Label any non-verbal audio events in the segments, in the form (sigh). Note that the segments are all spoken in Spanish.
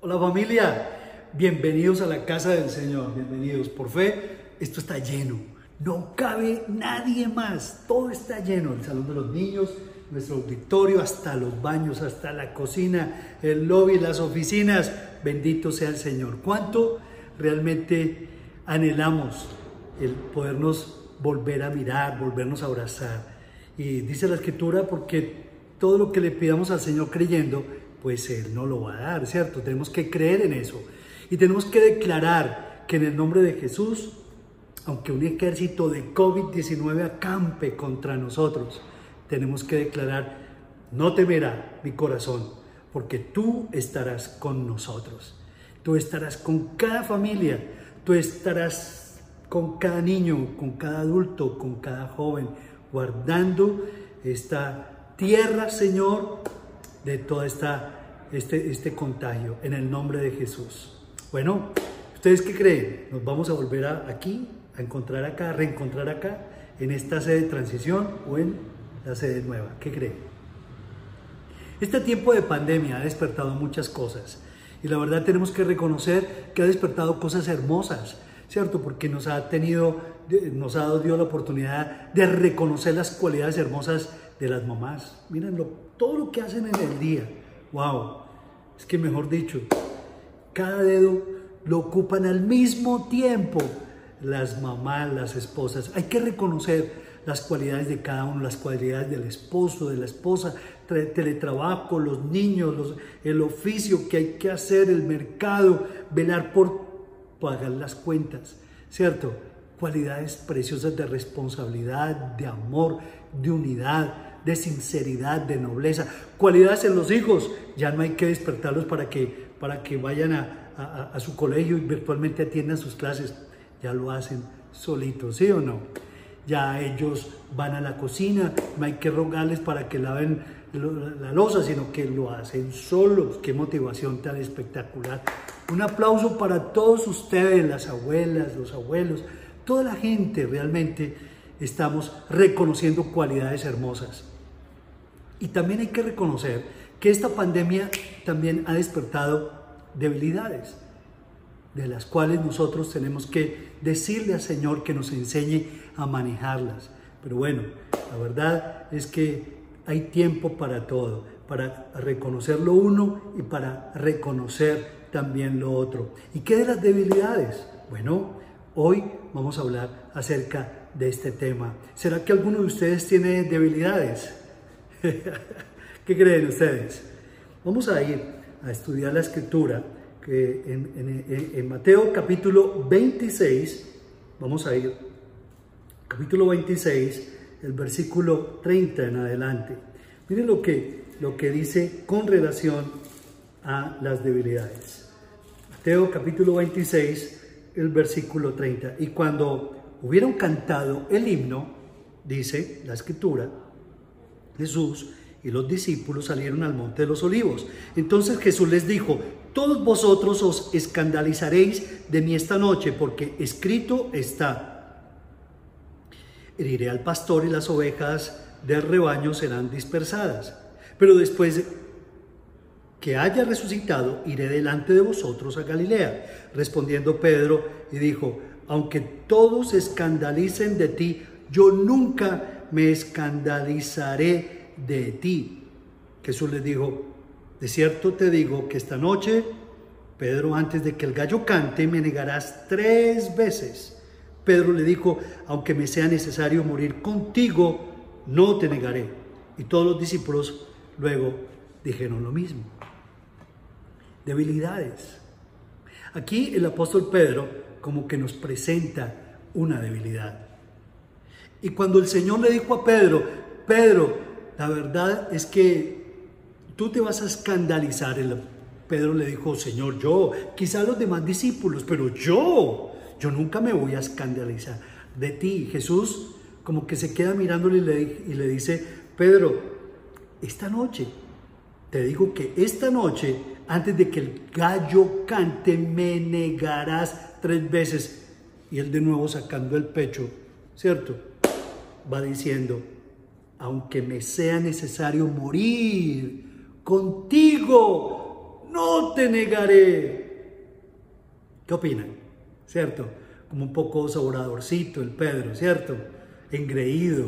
Hola familia, bienvenidos a la casa del Señor, bienvenidos. Por fe, esto está lleno, no cabe nadie más, todo está lleno, el salón de los niños, nuestro auditorio, hasta los baños, hasta la cocina, el lobby, las oficinas, bendito sea el Señor. ¿Cuánto realmente anhelamos el podernos volver a mirar, volvernos a abrazar? Y dice la escritura porque todo lo que le pidamos al Señor creyendo, pues Él no lo va a dar, ¿cierto? Tenemos que creer en eso. Y tenemos que declarar que en el nombre de Jesús, aunque un ejército de COVID-19 acampe contra nosotros, tenemos que declarar, no temerá mi corazón, porque tú estarás con nosotros. Tú estarás con cada familia, tú estarás con cada niño, con cada adulto, con cada joven, guardando esta tierra, Señor, de todo esta, este, este contagio, en el nombre de Jesús. Bueno, ¿ustedes qué creen? ¿Nos vamos a volver a, aquí, a encontrar acá, reencontrar acá, en esta sede de transición o en la sede nueva? ¿Qué creen? Este tiempo de pandemia ha despertado muchas cosas y la verdad tenemos que reconocer que ha despertado cosas hermosas, ¿cierto? Porque nos ha tenido, nos ha dado la oportunidad de reconocer las cualidades hermosas de las mamás. Miren todo lo que hacen en el día. ¡Wow! Es que mejor dicho, cada dedo lo ocupan al mismo tiempo las mamás, las esposas. Hay que reconocer las cualidades de cada uno, las cualidades del esposo, de la esposa, teletrabajo, los niños, el oficio que hay que hacer, el mercado, velar por pagar las cuentas, ¿cierto? Cualidades preciosas de responsabilidad, de amor, de unidad, de sinceridad, de nobleza. Cualidades en los hijos, ya no hay que despertarlos para que, para que vayan a, a su colegio y virtualmente atiendan sus clases, ya lo hacen solitos, ¿sí o no? ya ellos van a la cocina, no hay que rogarles para que laven la losa, sino que lo hacen solos. Qué motivación tan espectacular. Un aplauso para todos ustedes, las abuelas, los abuelos, toda la gente realmente estamos reconociendo cualidades hermosas. Y también hay que reconocer que esta pandemia también ha despertado debilidades, de las cuales nosotros tenemos que decirle al Señor que nos enseñe a manejarlas. Pero bueno, la verdad es que hay tiempo para todo, para reconocer lo uno y para reconocer también lo otro. ¿Y qué de las debilidades? Bueno, hoy vamos a hablar acerca de este tema. ¿Será que alguno de ustedes tiene debilidades? (laughs) ¿Qué creen ustedes? Vamos a ir a estudiar la escritura que en, Mateo capítulo 26, vamos a ir capítulo 26, el versículo 30 en adelante. Miren lo que, lo que dice con relación a las debilidades. Mateo capítulo 26, el versículo 30. Y cuando hubieron cantado el himno, dice la escritura, Jesús y los discípulos salieron al monte de los olivos. Entonces Jesús les dijo, todos vosotros os escandalizaréis de mí esta noche, porque escrito está heriré al pastor y las ovejas del rebaño serán dispersadas. Pero después que haya resucitado, iré delante de vosotros a Galilea. Respondiendo Pedro y dijo, aunque todos escandalicen de ti, yo nunca me escandalizaré de ti. Jesús les dijo, de cierto te digo que esta noche, Pedro, antes de que el gallo cante, me negarás tres veces. Pedro le dijo, aunque me sea necesario morir contigo, no te negaré. Y todos los discípulos luego dijeron lo mismo. Debilidades. Aquí el apóstol Pedro como que nos presenta una debilidad. Y cuando el Señor le dijo a Pedro, Pedro, la verdad es que tú te vas a escandalizar. Pedro le dijo, Señor, yo, quizá los demás discípulos, pero yo, yo nunca me voy a escandalizar de ti. Jesús como que se queda mirándole y le, dice, Pedro, esta noche, te digo que esta noche, antes de que el gallo cante, me negarás tres veces. Y él de nuevo sacando el pecho, ¿cierto? Va diciendo, aunque me sea necesario morir contigo, no te negaré. ¿Qué opinan? ¿Cierto? Como un poco sobradorcito el Pedro, ¿cierto? Engreído,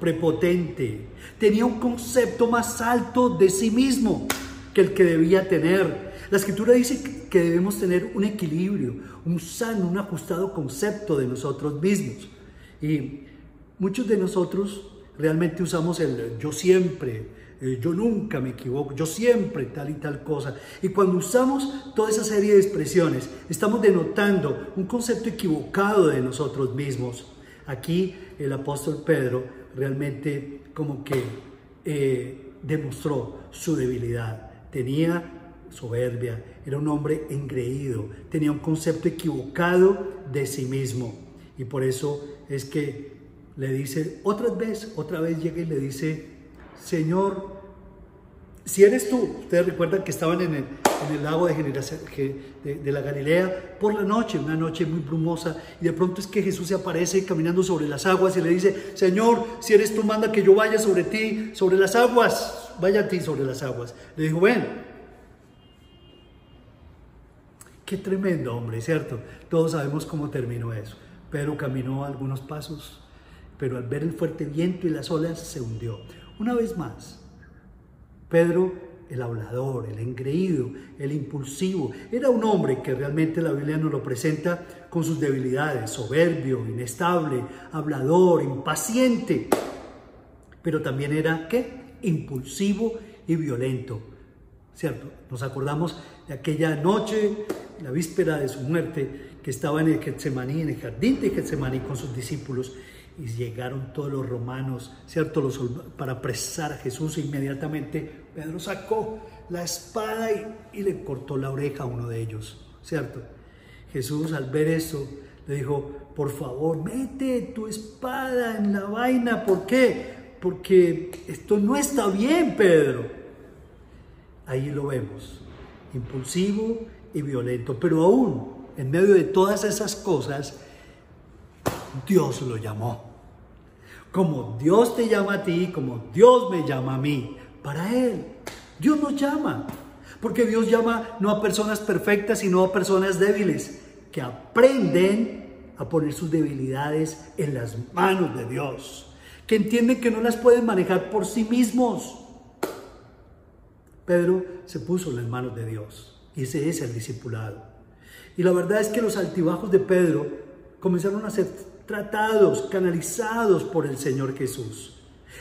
prepotente. Tenía un concepto más alto de sí mismo que el que debía tener. La escritura dice que debemos tener un equilibrio, un sano, un ajustado concepto de nosotros mismos. Y muchos de nosotros realmente usamos el yo siempre, eh, yo nunca me equivoco, yo siempre tal y tal cosa. Y cuando usamos toda esa serie de expresiones, estamos denotando un concepto equivocado de nosotros mismos. Aquí el apóstol Pedro realmente como que eh, demostró su debilidad. Tenía soberbia, era un hombre engreído, tenía un concepto equivocado de sí mismo. Y por eso es que le dice, otra vez, otra vez llega y le dice, Señor, si eres tú, ustedes recuerdan que estaban en el, en el lago de, de, de, la Galilea por la noche, una noche muy brumosa, y de pronto es que Jesús se aparece caminando sobre las aguas y le dice, Señor, si eres tú, manda que yo vaya sobre ti, sobre las aguas, vaya a ti sobre las aguas. Le dijo, ven. Qué tremendo hombre, ¿cierto? Todos sabemos cómo terminó eso. Pedro caminó algunos pasos, pero al ver el fuerte viento y las olas se hundió. Una vez más, Pedro, el hablador, el engreído, el impulsivo, era un hombre que realmente la Biblia nos lo presenta con sus debilidades, soberbio, inestable, hablador, impaciente, pero también era, ¿qué? Impulsivo y violento, ¿cierto? Nos acordamos de aquella noche, la víspera de su muerte, que estaba en el Getsemaní, en el jardín de Getsemaní con sus discípulos y llegaron todos los romanos, ¿cierto? Los, para apresar a Jesús. E inmediatamente Pedro sacó la espada y, y, le cortó la oreja a uno de ellos, ¿cierto? Jesús al ver eso le dijo, por favor, mete tu espada en la vaina. ¿Por qué? Porque esto no está bien, Pedro. Ahí lo vemos, impulsivo y violento, pero aún en medio de todas esas cosas, Dios lo llamó. Como Dios te llama a ti, como Dios me llama a mí, para Él. Dios nos llama. Porque Dios llama no a personas perfectas, sino a personas débiles, que aprenden a poner sus debilidades en las manos de Dios, que entienden que no las pueden manejar por sí mismos. Pedro se puso en las manos de Dios y ese es el discipulado. Y la verdad es que los altibajos de Pedro comenzaron a ser tratados, canalizados por el Señor Jesús.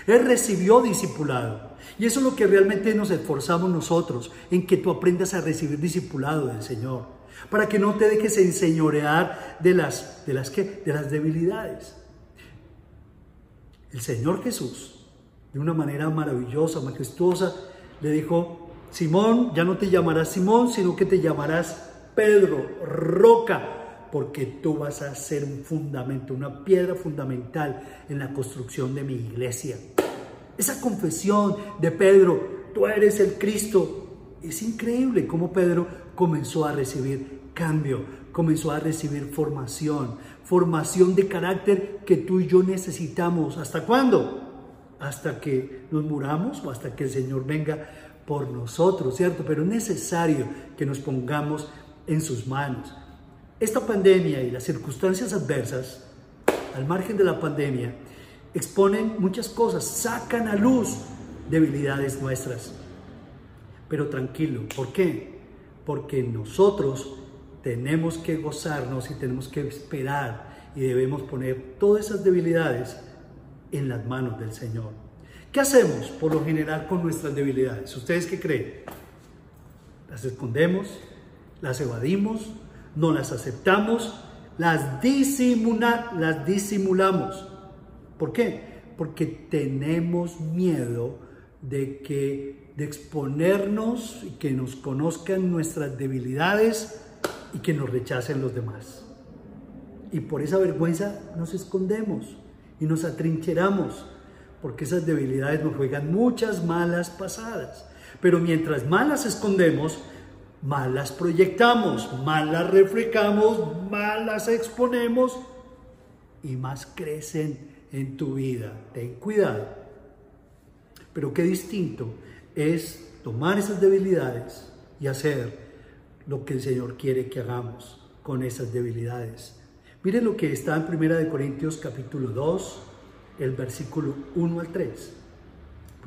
Él recibió discipulado. Y eso es lo que realmente nos esforzamos nosotros, en que tú aprendas a recibir discipulado del Señor, para que no te dejes enseñorear de las, de las, ¿qué? De las debilidades. El Señor Jesús, de una manera maravillosa, majestuosa, le dijo, Simón, ya no te llamarás Simón, sino que te llamarás Pedro, roca porque tú vas a ser un fundamento, una piedra fundamental en la construcción de mi iglesia. Esa confesión de Pedro, tú eres el Cristo, es increíble cómo Pedro comenzó a recibir cambio, comenzó a recibir formación, formación de carácter que tú y yo necesitamos. ¿Hasta cuándo? Hasta que nos muramos o hasta que el Señor venga por nosotros, ¿cierto? Pero es necesario que nos pongamos en sus manos. Esta pandemia y las circunstancias adversas, al margen de la pandemia, exponen muchas cosas, sacan a luz debilidades nuestras. Pero tranquilo, ¿por qué? Porque nosotros tenemos que gozarnos y tenemos que esperar y debemos poner todas esas debilidades en las manos del Señor. ¿Qué hacemos por lo general con nuestras debilidades? ¿Ustedes qué creen? ¿Las escondemos? ¿Las evadimos? No las aceptamos, las, disimula, las disimulamos. ¿Por qué? Porque tenemos miedo de que de exponernos y que nos conozcan nuestras debilidades y que nos rechacen los demás. Y por esa vergüenza nos escondemos y nos atrincheramos, porque esas debilidades nos juegan muchas malas pasadas. Pero mientras más las escondemos, mal las proyectamos, mal las reflejamos, mal las exponemos y más crecen en tu vida. Ten cuidado. Pero qué distinto es tomar esas debilidades y hacer lo que el Señor quiere que hagamos con esas debilidades. Miren lo que está en 1 Corintios capítulo 2, el versículo 1 al 3.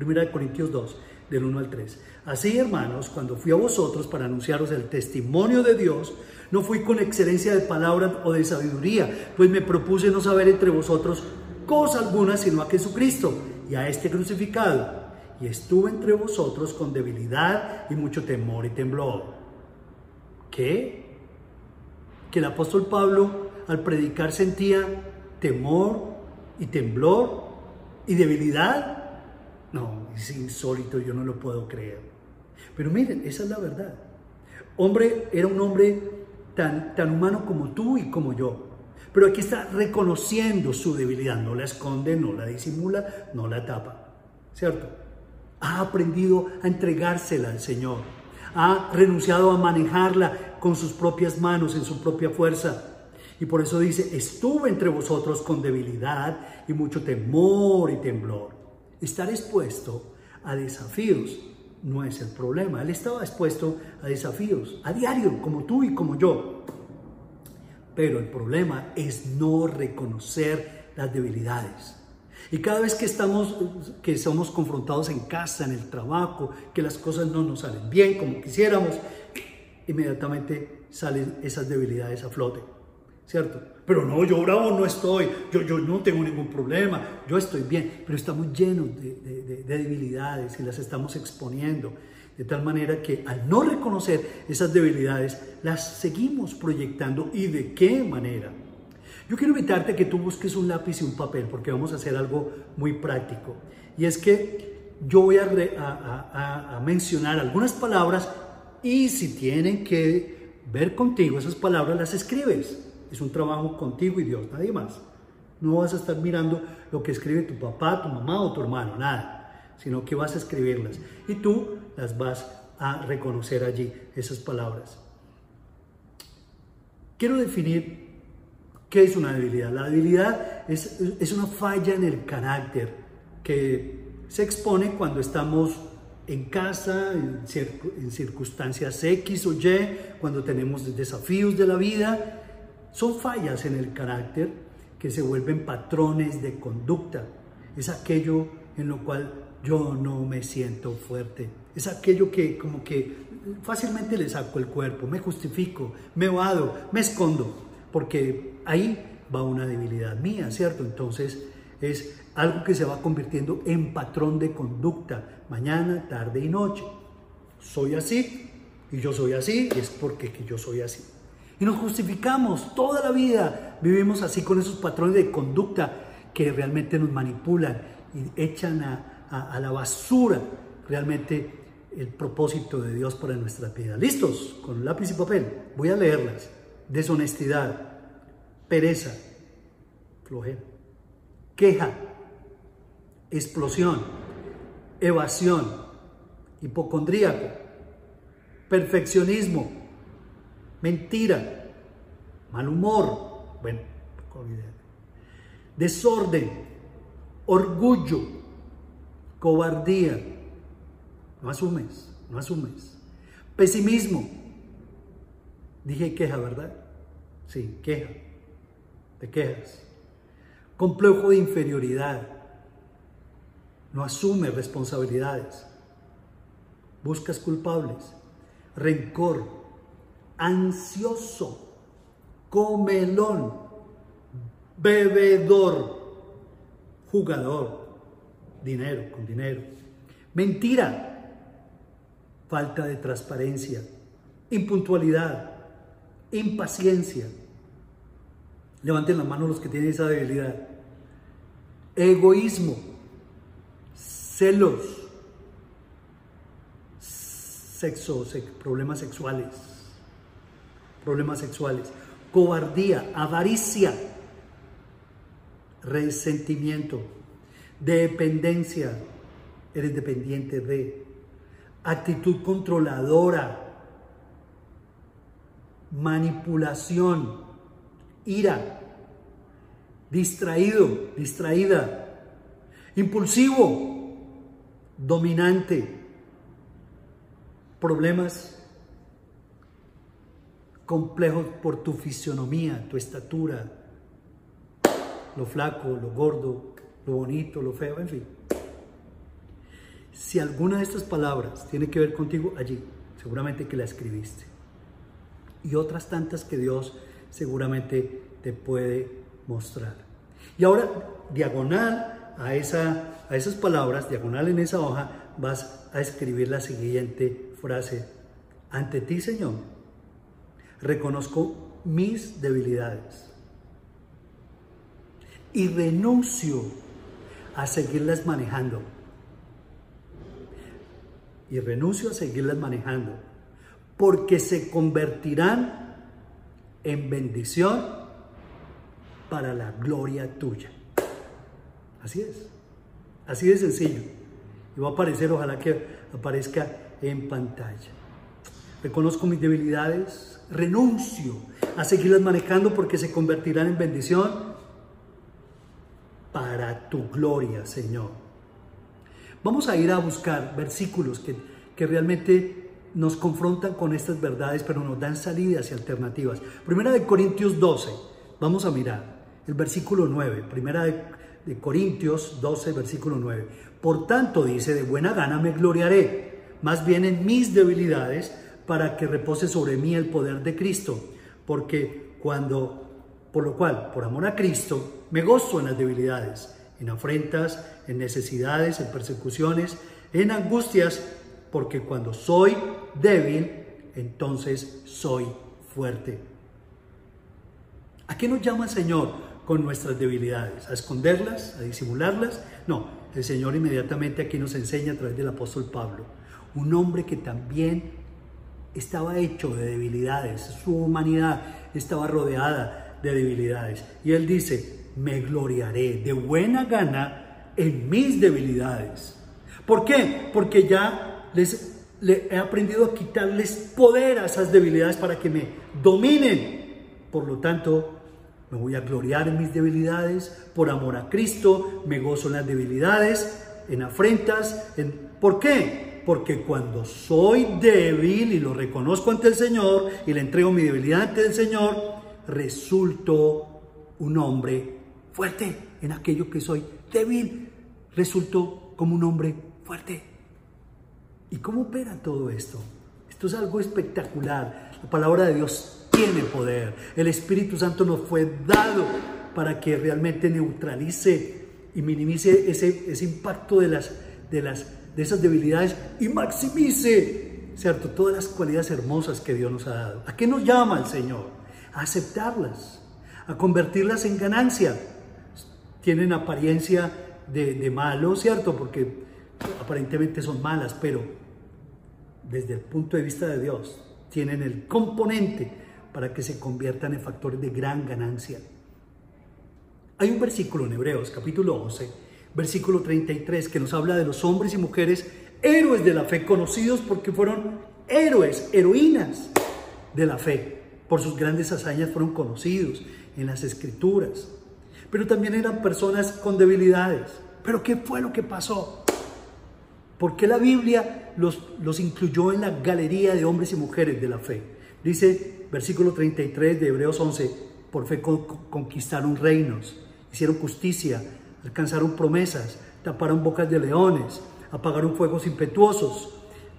1 Corintios 2, del 1 al 3. Así, hermanos, cuando fui a vosotros para anunciaros el testimonio de Dios, no fui con excelencia de palabra o de sabiduría, pues me propuse no saber entre vosotros cosa alguna sino a Jesucristo y a este crucificado. Y estuve entre vosotros con debilidad y mucho temor y temblor. ¿Qué? Que el apóstol Pablo al predicar sentía temor y temblor y debilidad. No, es insólito, yo no lo puedo creer. Pero miren, esa es la verdad. Hombre, era un hombre tan, tan humano como tú y como yo. Pero aquí está reconociendo su debilidad, no la esconde, no la disimula, no la tapa. ¿Cierto? Ha aprendido a entregársela al Señor. Ha renunciado a manejarla con sus propias manos, en su propia fuerza. Y por eso dice, estuve entre vosotros con debilidad y mucho temor y temblor. Estar expuesto a desafíos no es el problema. Él estaba expuesto a desafíos a diario, como tú y como yo. Pero el problema es no reconocer las debilidades. Y cada vez que estamos, que somos confrontados en casa, en el trabajo, que las cosas no nos salen bien como quisiéramos, inmediatamente salen esas debilidades a flote. ¿Cierto? Pero no, yo bravo no estoy, yo, yo no tengo ningún problema, yo estoy bien, pero estamos llenos de, debilidades y las estamos exponiendo. De tal manera que al no reconocer esas debilidades, las seguimos proyectando. ¿Y de qué manera? Yo quiero invitarte que tú busques un lápiz y un papel, porque vamos a hacer algo muy práctico. Y es que yo voy a mencionar algunas palabras y si tienen que ver contigo esas palabras, las escribes. Es un trabajo contigo y Dios, nadie más. No vas a estar mirando lo que escribe tu papá, tu mamá o tu hermano, nada, sino que vas a escribirlas y tú las vas a reconocer allí, esas palabras. Quiero definir qué es una debilidad. La debilidad es, es una falla en el carácter que se expone cuando estamos en casa, en, circunstancias X o Y, cuando tenemos desafíos de la vida son fallas en el carácter que se vuelven patrones de conducta. Es aquello en lo cual yo no me siento fuerte. Es aquello que como que fácilmente le saco el cuerpo, me justifico, me vado, me escondo, porque ahí va una debilidad mía, ¿cierto? Entonces es algo que se va convirtiendo en patrón de conducta, mañana, tarde y noche. Soy así y yo soy así, y es porque que yo soy así. Nos justificamos toda la vida. Vivimos así con esos patrones de conducta que realmente nos manipulan y echan a, la basura realmente el propósito de Dios para nuestra vida. ¿Listos? Con lápiz y papel. Voy a leerlas. Deshonestidad, pereza, flojera, queja, explosión, evasión, hipocondríaco, perfeccionismo, mentira, mal humor, bueno, desorden, orgullo, cobardía, no asumes, no asumes, pesimismo, dije queja, ¿verdad? Sí, queja, te quejas, complejo de inferioridad, no asume responsabilidades, buscas culpables, rencor, ansioso, comelón, bebedor, jugador, dinero con dinero, mentira, falta de transparencia, impuntualidad, impaciencia. Levanten la mano los que tienen esa debilidad. Egoísmo, celos, sexo, problemas sexuales problemas sexuales, cobardía, avaricia, resentimiento, dependencia, eres dependiente de, actitud controladora, manipulación, ira, distraído, distraída, impulsivo, dominante, problemas complejos por tu fisionomía, tu estatura, lo flaco, lo gordo, lo bonito, lo feo, en fin. Si alguna de estas palabras tiene que ver contigo allí, seguramente que la escribiste. Y otras tantas que Dios seguramente te puede mostrar. Y ahora, diagonal a, esa, a esas palabras, diagonal en esa hoja, vas a escribir la siguiente frase. Ante ti, Señor, reconozco mis debilidades y renuncio a seguirlas manejando y renuncio a seguirlas manejando, porque se convertirán en bendición para la gloria tuya. Así es, así de sencillo. Y va a aparecer, ojalá que aparezca en pantalla. Reconozco mis debilidades, renuncio a seguirlas manejando porque se convertirán en bendición para tu gloria, Señor. Vamos a ir a buscar versículos que, que realmente nos confrontan con estas verdades, pero nos dan salidas y alternativas. Primera de Corintios 12, vamos a mirar el versículo 9. Primera de, de Corintios 12, versículo 9. Por tanto, dice, de buena gana me gloriaré, más bien en mis debilidades, para que repose sobre mí el poder de Cristo. Porque cuando, por lo cual, por amor a Cristo, me gozo en las debilidades en afrentas, en necesidades, en persecuciones, en angustias, porque cuando soy débil, entonces soy fuerte. ¿A qué nos llama el Señor con nuestras debilidades? ¿A esconderlas? ¿A disimularlas? No, el Señor inmediatamente aquí nos enseña a través del apóstol Pablo, un hombre que también estaba hecho de debilidades, su humanidad estaba rodeada de debilidades. Y él dice, me gloriaré de buena gana en mis debilidades. ¿Por qué? Porque ya les he aprendido a quitarles poder a esas debilidades para que me dominen. Por lo tanto, me voy a gloriar en mis debilidades, por amor a Cristo, me gozo en las debilidades, en afrentas. En... ¿Por qué? Porque cuando soy débil y lo reconozco ante el Señor y le entrego mi debilidad ante el Señor, resulto un hombre fuerte en aquello que soy débil. Resultó como un hombre fuerte. ¿Y cómo opera todo esto? Esto es algo espectacular. La palabra de Dios tiene poder. El Espíritu Santo nos fue dado para que realmente neutralice y minimice ese, ese impacto de, las, de, las, de esas debilidades y maximice, ¿cierto? Todas las cualidades hermosas que Dios nos ha dado. ¿A qué nos llama el Señor? A aceptarlas, a convertirlas en ganancia tienen apariencia de, malo, ¿cierto? Porque aparentemente son malas, pero desde el punto de vista de Dios tienen el componente para que se conviertan en factores de gran ganancia. Hay un versículo en Hebreos capítulo 11, versículo 33, que nos habla de los hombres y mujeres héroes de la fe, conocidos porque fueron héroes, heroínas de la fe. Por sus grandes hazañas fueron conocidos en las escrituras pero también eran personas con debilidades. ¿Pero qué fue lo que pasó? ¿Por qué la Biblia los, los incluyó en la galería de hombres y mujeres de la fe? Dice, versículo 33 de Hebreos 11, por fe conquistaron reinos, hicieron justicia, alcanzaron promesas, taparon bocas de leones, apagaron fuegos impetuosos,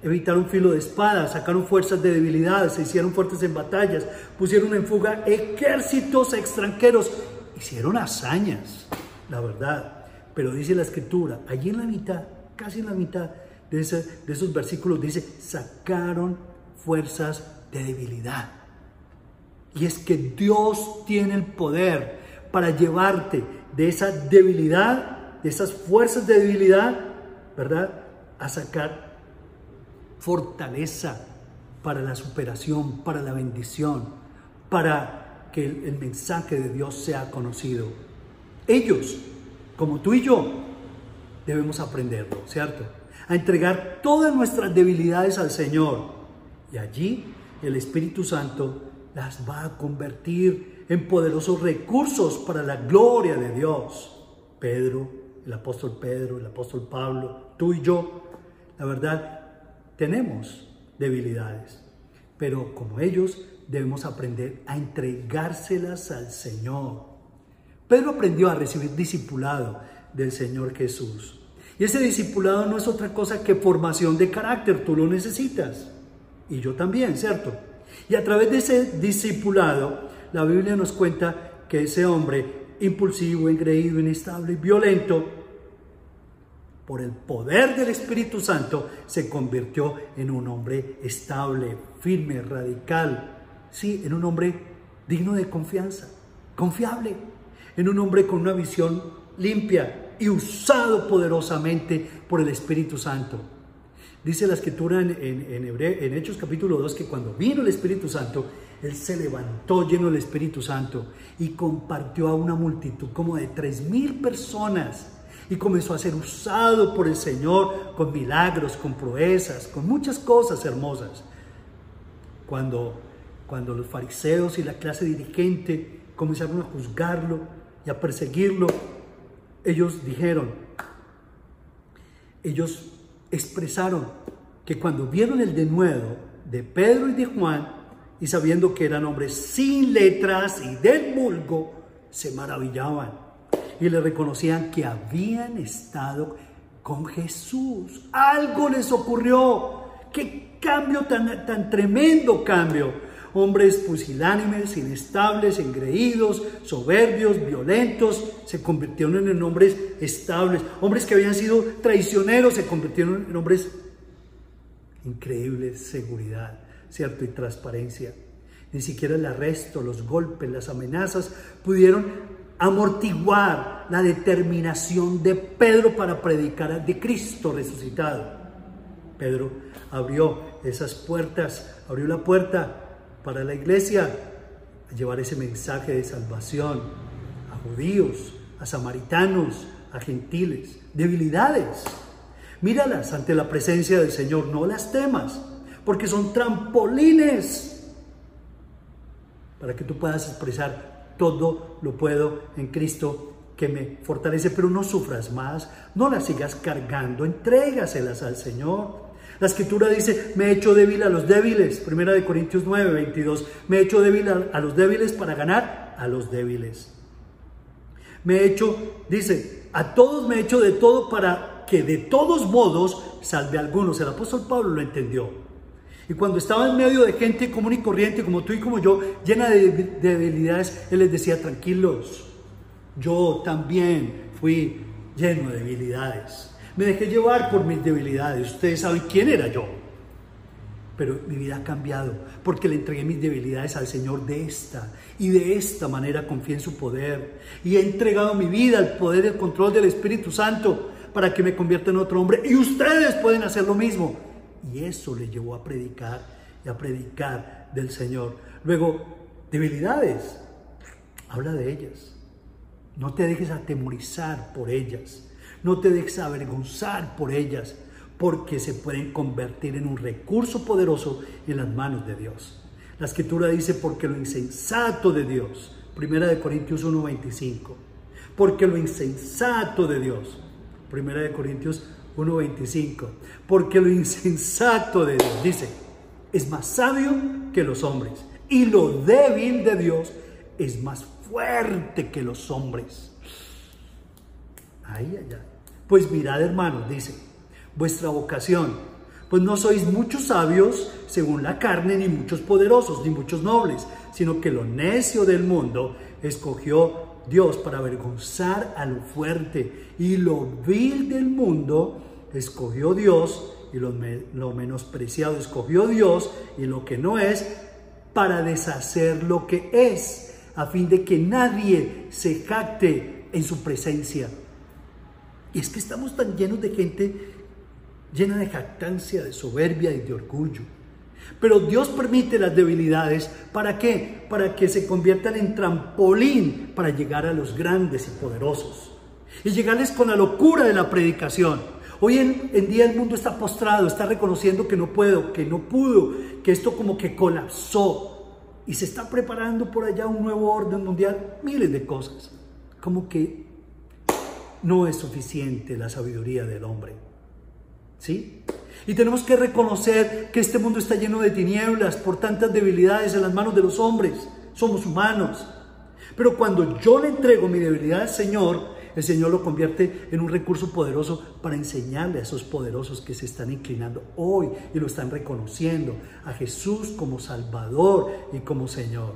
evitaron filo de espada, sacaron fuerzas de debilidad, se hicieron fuertes en batallas, pusieron en fuga ejércitos extranjeros hicieron hazañas, la verdad. Pero dice la escritura, allí en la mitad, casi en la mitad de, de esos versículos, dice, sacaron fuerzas de debilidad. Y es que Dios tiene el poder para llevarte de esa debilidad, de esas fuerzas de debilidad, ¿verdad? A sacar fortaleza para la superación, para la bendición, para que el, mensaje de Dios sea conocido. Ellos, como tú y yo, debemos aprenderlo, ¿cierto? A entregar todas nuestras debilidades al Señor. Y allí el Espíritu Santo las va a convertir en poderosos recursos para la gloria de Dios. Pedro, el apóstol Pedro, el apóstol Pablo, tú y yo, la verdad, tenemos debilidades. pero como ellos debemos aprender a entregárselas al Señor. Pedro aprendió a recibir discipulado del Señor Jesús. Y ese discipulado no es otra cosa que formación de carácter, tú lo necesitas. Y yo también, ¿cierto? Y a través de ese discipulado, la Biblia nos cuenta que ese hombre impulsivo, engreído, inestable y violento, por el poder del Espíritu Santo, se convirtió en un hombre estable, firme, radical, sí, en un hombre digno de confianza, confiable, en un hombre con una visión limpia y usado poderosamente por el Espíritu Santo. Dice la escritura en, en, Hechos capítulo 2 que cuando vino el Espíritu Santo, Él se levantó lleno del Espíritu Santo y compartió a una multitud como de tres mil personas y comenzó a ser usado por el Señor con milagros, con proezas, con muchas cosas hermosas. Cuando, cuando los fariseos y la clase dirigente comenzaron a juzgarlo y a perseguirlo, ellos dijeron, ellos expresaron que cuando vieron el denuedo de Pedro y de Juan, y sabiendo que eran hombres sin letras y del vulgo, se maravillaban y le reconocían que habían estado con Jesús. Algo les ocurrió. Qué cambio tan, tan tremendo cambio. Hombres pusilánimes, inestables, engreídos, soberbios, violentos, se convirtieron en hombres estables. Hombres que habían sido traicioneros se convirtieron en hombres increíbles, seguridad, cierto, y transparencia. Ni siquiera el arresto, los golpes, las amenazas pudieron amortiguar la determinación de Pedro para predicar de Cristo resucitado. Pedro abrió esas puertas, abrió la puerta para la iglesia a llevar ese mensaje de salvación a judíos, a samaritanos, a gentiles, debilidades. Míralas ante la presencia del Señor, no las temas, porque son trampolines para que tú puedas expresar todo lo puedo en Cristo que me fortalece, pero no sufras más, no las sigas cargando, entrégaselas al Señor. La escritura dice, me he hecho débil a los débiles. Primera de Corintios 9, 22. Me he hecho débil a, los débiles para ganar a los débiles. Me he hecho, dice, a todos me he hecho de todo para que de todos modos salve a algunos. El apóstol Pablo lo entendió. Y cuando estaba en medio de gente común y corriente, como tú y como yo, llena de debilidades, él les decía, tranquilos, yo también fui lleno de debilidades. Me dejé llevar por mis debilidades. Ustedes saben quién era yo. Pero mi vida ha cambiado porque le entregué mis debilidades al Señor de esta y de esta manera confié en su poder. Y he entregado mi vida al poder y al control del Espíritu Santo para que me convierta en otro hombre. Y ustedes pueden hacer lo mismo. Y eso le llevó a predicar y a predicar del Señor. Luego, debilidades. Habla de ellas. No te dejes atemorizar por ellas. No te dejes avergonzar por ellas, porque se pueden convertir en un recurso poderoso en las manos de Dios. La escritura dice, porque lo insensato de Dios, Primera de Corintios 1.25, porque lo insensato de Dios, Primera de Corintios 1.25, porque lo insensato de Dios, dice, es más sabio que los hombres, y lo débil de Dios es más fuerte que los hombres. Ahí, allá. Pues mirad, hermanos, dice, vuestra vocación, pues no sois muchos sabios según la carne, ni muchos poderosos, ni muchos nobles, sino que lo necio del mundo escogió Dios para avergonzar a lo fuerte, y lo vil del mundo escogió Dios, y lo, menospreciado escogió Dios, y lo que no es, para deshacer lo que es, a fin de que nadie se jacte en su presencia. Y es que estamos tan llenos de gente llena de jactancia, de soberbia y de orgullo. Pero Dios permite las debilidades. ¿Para qué? Para que se conviertan en trampolín para llegar a los grandes y poderosos. Y llegarles con la locura de la predicación. Hoy en, en, día el mundo está postrado, está reconociendo que no puedo, que no pudo, que esto como que colapsó. Y se está preparando por allá un nuevo orden mundial, miles de cosas. Como que no es suficiente la sabiduría del hombre. ¿Sí? Y tenemos que reconocer que este mundo está lleno de tinieblas por tantas debilidades en las manos de los hombres. Somos humanos. Pero cuando yo le entrego mi debilidad al Señor, el Señor lo convierte en un recurso poderoso para enseñarle a esos poderosos que se están inclinando hoy y lo están reconociendo a Jesús como Salvador y como Señor.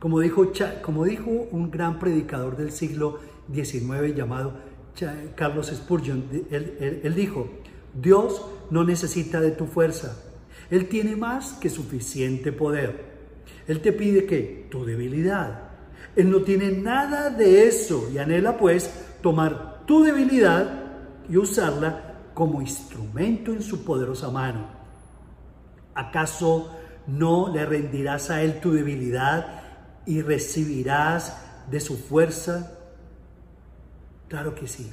Como dijo, como dijo un gran predicador del siglo XIX llamado Carlos Spurgeon, él, él dijo, Dios no necesita de tu fuerza, Él tiene más que suficiente poder. Él te pide que tu debilidad, él no tiene nada de eso y anhela pues tomar tu debilidad y usarla como instrumento en su poderosa mano. ¿Acaso no le rendirás a Él tu debilidad y recibirás de su fuerza? Claro que sí.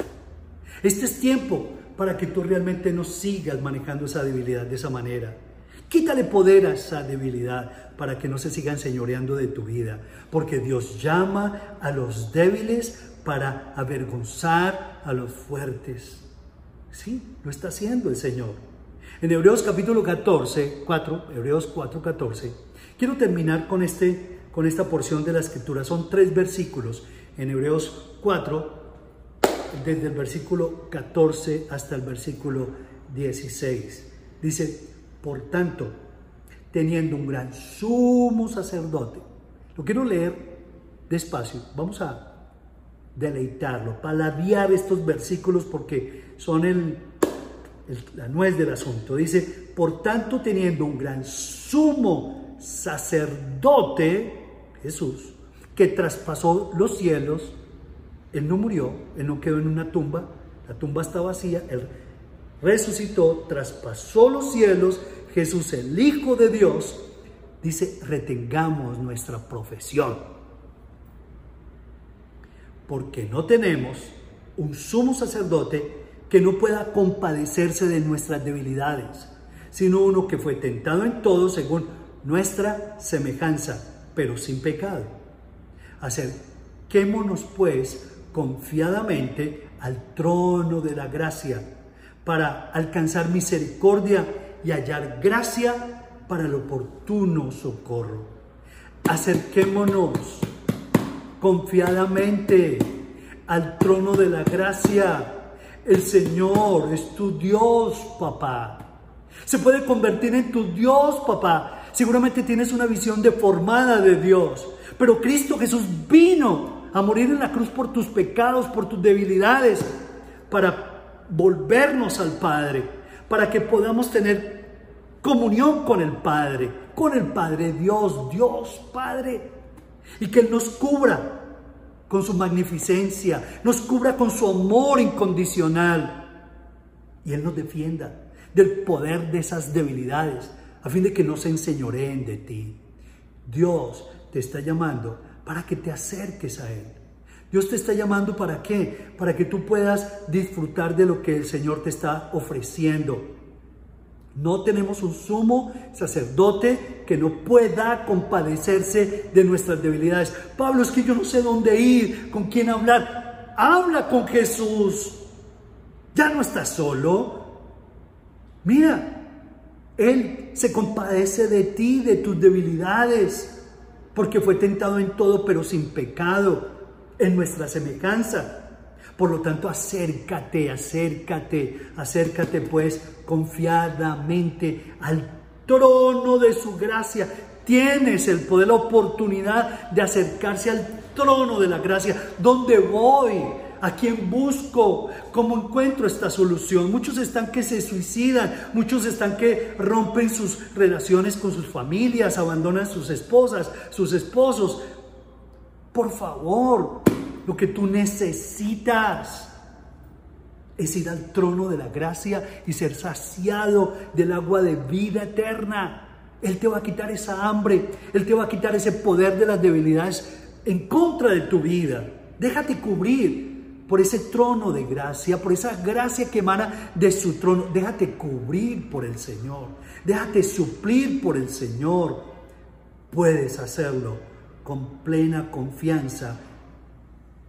Este es tiempo para que tú realmente no sigas manejando esa debilidad de esa manera. Quítale poder a esa debilidad para que no se siga enseñoreando de tu vida, porque Dios llama a los débiles para avergonzar a los fuertes. Sí, lo está haciendo el Señor. En Hebreos capítulo 14, 4, Hebreos 4, 14, quiero terminar con, este, con esta porción de la escritura. Son tres versículos en Hebreos 4, desde el versículo 14 hasta el versículo 16. Dice, por tanto, teniendo un gran sumo sacerdote, lo quiero leer despacio, vamos a deleitarlo, paladear estos versículos porque son el, la nuez del asunto. Dice, por tanto, teniendo un gran sumo sacerdote, Jesús, que traspasó los cielos, Él no murió, Él no quedó en una tumba, la tumba está vacía, Él resucitó, traspasó los cielos, Jesús el Hijo de Dios, dice, retengamos nuestra profesión. Porque no tenemos un sumo sacerdote que no pueda compadecerse de nuestras debilidades, sino uno que fue tentado en todo según nuestra semejanza, pero sin pecado. Acerquémonos pues confiadamente al trono de la gracia para alcanzar misericordia y hallar gracia para el oportuno socorro. Acerquémonos confiadamente al trono de la gracia. El Señor es tu Dios, papá. Se puede convertir en tu Dios, papá. Seguramente tienes una visión deformada de Dios. Pero Cristo Jesús vino a morir en la cruz por tus pecados, por tus debilidades, para volvernos al Padre, para que podamos tener comunión con el Padre, con el Padre Dios, Dios Padre, y que Él nos cubra con su magnificencia, nos cubra con su amor incondicional, y Él nos defienda del poder de esas debilidades, a fin de que no se enseñoreen de ti. Dios te está llamando para que te acerques a Él Dios te está llamando para qué? Para que tú puedas disfrutar de lo que el Señor te está ofreciendo. No tenemos un sumo sacerdote que no pueda compadecerse de nuestras debilidades. Pablo, es que yo no sé dónde ir, con quién hablar. Habla con Jesús. Ya no estás solo. Mira, Él se compadece de ti, de tus debilidades, porque fue tentado en todo, pero sin pecado en nuestra semejanza. Por lo tanto, acércate, acércate, acércate pues confiadamente al trono de su gracia. Tienes el poder, la oportunidad de acercarse al trono de la gracia. ¿Dónde voy? ¿A quién busco? ¿Cómo encuentro esta solución? Muchos están que se suicidan, muchos están que rompen sus relaciones con sus familias, abandonan sus esposas, sus esposos, por favor, lo que tú necesitas es ir al trono de la gracia y ser saciado del agua de vida eterna. Él te va a quitar esa hambre, Él te va a quitar ese poder de las debilidades en contra de tu vida. Déjate cubrir por ese trono de gracia, por esa gracia que emana de su trono. Déjate cubrir por el Señor, déjate suplir por el Señor. Puedes hacerlo con plena confianza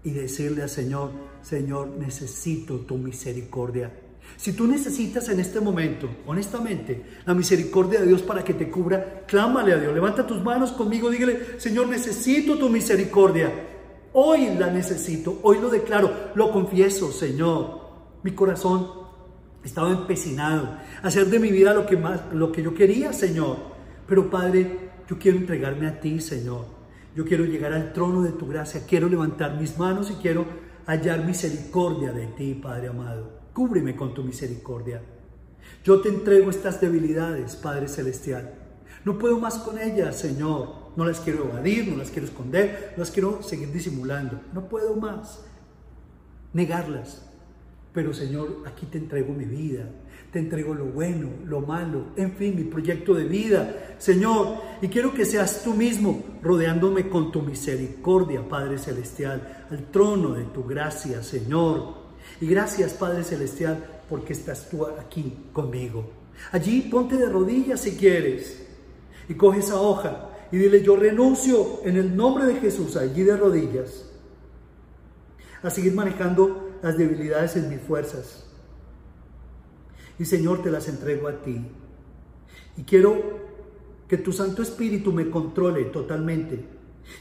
y decirle al Señor, Señor, necesito tu misericordia. Si tú necesitas en este momento, honestamente, la misericordia de Dios para que te cubra, clámale a Dios. Levanta tus manos conmigo, dígale, Señor, necesito tu misericordia. Hoy la necesito, hoy lo declaro, lo confieso, Señor. Mi corazón estaba empecinado a hacer de mi vida lo que más, lo que yo quería, Señor. Pero Padre, yo quiero entregarme a ti, Señor. Yo quiero llegar al trono de tu gracia. Quiero levantar mis manos y quiero hallar misericordia de ti, Padre amado cúbreme con tu misericordia. Yo te entrego estas debilidades, Padre Celestial. No puedo más con ellas, Señor. No las quiero evadir, no las quiero esconder, no las quiero seguir disimulando. No puedo más negarlas. Pero Señor, aquí te entrego mi vida, te entrego lo bueno, lo malo, en fin, mi proyecto de vida, Señor. Y quiero que seas tú mismo rodeándome con tu misericordia, Padre Celestial, al trono de tu gracia, Señor. Y gracias Padre Celestial porque estás tú aquí conmigo. Allí ponte de rodillas si quieres y coge esa hoja y dile yo renuncio en el nombre de Jesús allí de rodillas a seguir manejando las debilidades en mis fuerzas. Y Señor te las entrego a ti. Y quiero que tu Santo Espíritu me controle totalmente.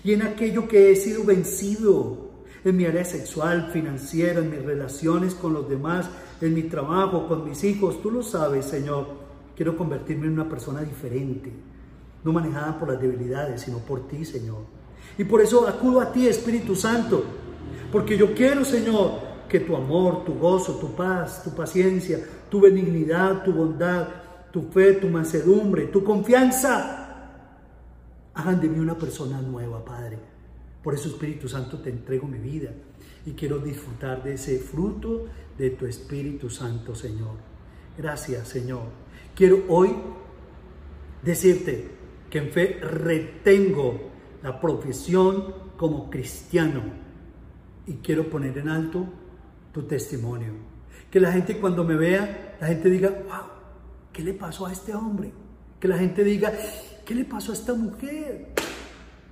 Y en aquello que he sido vencido, en mi área sexual, financiera, en mis relaciones con los demás, en mi trabajo, con mis hijos. Tú lo sabes, Señor. Quiero convertirme en una persona diferente, no manejada por las debilidades, sino por ti, Señor. Y por eso acudo a ti, Espíritu Santo, porque yo quiero, Señor, que tu amor, tu gozo, tu paz, tu paciencia, tu benignidad, tu bondad, tu fe, tu mansedumbre, tu confianza, hagan de mí una persona nueva, Padre por eso, Espíritu Santo, te entrego mi vida y quiero disfrutar de ese fruto de tu Espíritu Santo, Señor. Gracias, Señor. Quiero hoy decirte que en fe retengo la profesión como cristiano y quiero poner en alto tu testimonio. Que la gente cuando me vea, la gente diga, wow, ¿qué le pasó a este hombre? Que la gente diga, ¿qué le pasó a esta mujer?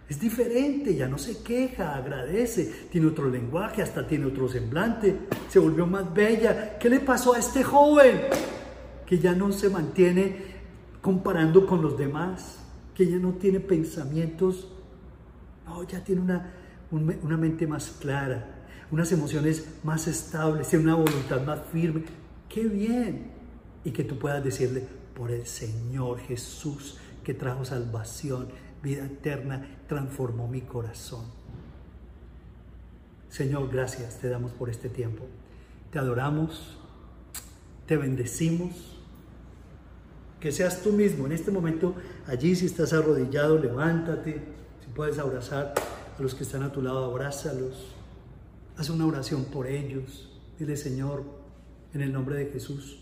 Es diferente, ya no se queja, agradece, tiene otro lenguaje, hasta tiene otro semblante, se volvió más bella. ¿Qué le pasó a este joven? Que ya no se mantiene comparando con los demás, que ya no tiene pensamientos, no, ya tiene una, una mente más clara, unas emociones más estables, tiene una voluntad más firme. ¡Qué bien! Y que tú puedas decirle, por el Señor Jesús que trajo salvación, vida eterna, transformó mi corazón. Señor, gracias te damos por este tiempo. Te adoramos, te bendecimos. Que seas tú mismo en este momento, allí si estás arrodillado, levántate. Si puedes abrazar a los que están a tu lado, abrázalos. Haz una oración por ellos. Dile, Señor, en el nombre de Jesús,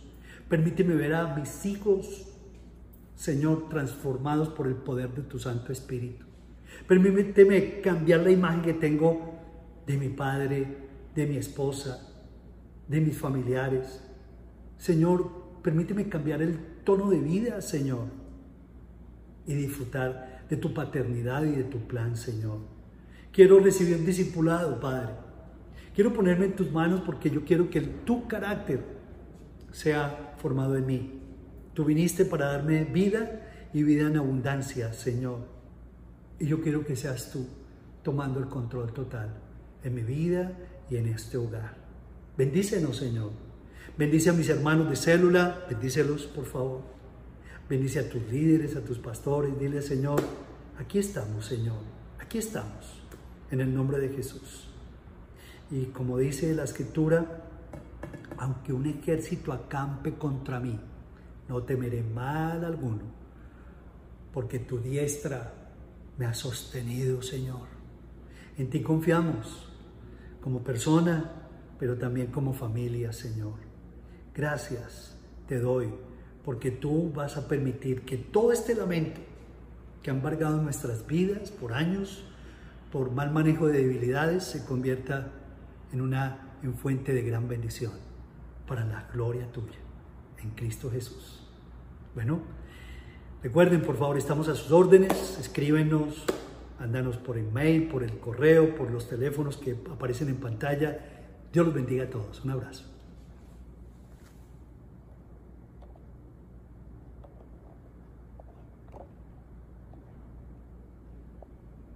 permíteme ver a mis hijos Señor, transformados por el poder de tu Santo Espíritu. Permíteme cambiar la imagen que tengo de mi padre, de mi esposa, de mis familiares. Señor, permíteme cambiar el tono de vida, Señor, y disfrutar de tu paternidad y de tu plan, Señor. Quiero recibir un discipulado, Padre. Quiero ponerme en tus manos porque yo quiero que tu carácter sea formado en mí. Tú viniste para darme vida y vida en abundancia, Señor. Y yo quiero que seas tú tomando el control total en mi vida y en este hogar. Bendícenos, Señor. Bendice a mis hermanos de célula, bendícelos, por favor. Bendice a tus líderes, a tus pastores. Dile, Señor, aquí estamos, Señor. Aquí estamos, en el nombre de Jesús. Y como dice la escritura, aunque un ejército acampe contra mí, no temeré mal alguno, porque tu diestra me ha sostenido, Señor. En ti confiamos como persona, pero también como familia, Señor. Gracias te doy, porque tú vas a permitir que todo este lamento que ha embargado nuestras vidas por años, por mal manejo de debilidades, se convierta en una en fuente de gran bendición para la gloria tuya en Cristo Jesús. Bueno, recuerden por favor, estamos a sus órdenes, escríbenos, andanos por email, por el correo, por los teléfonos que aparecen en pantalla. Dios los bendiga a todos. Un abrazo.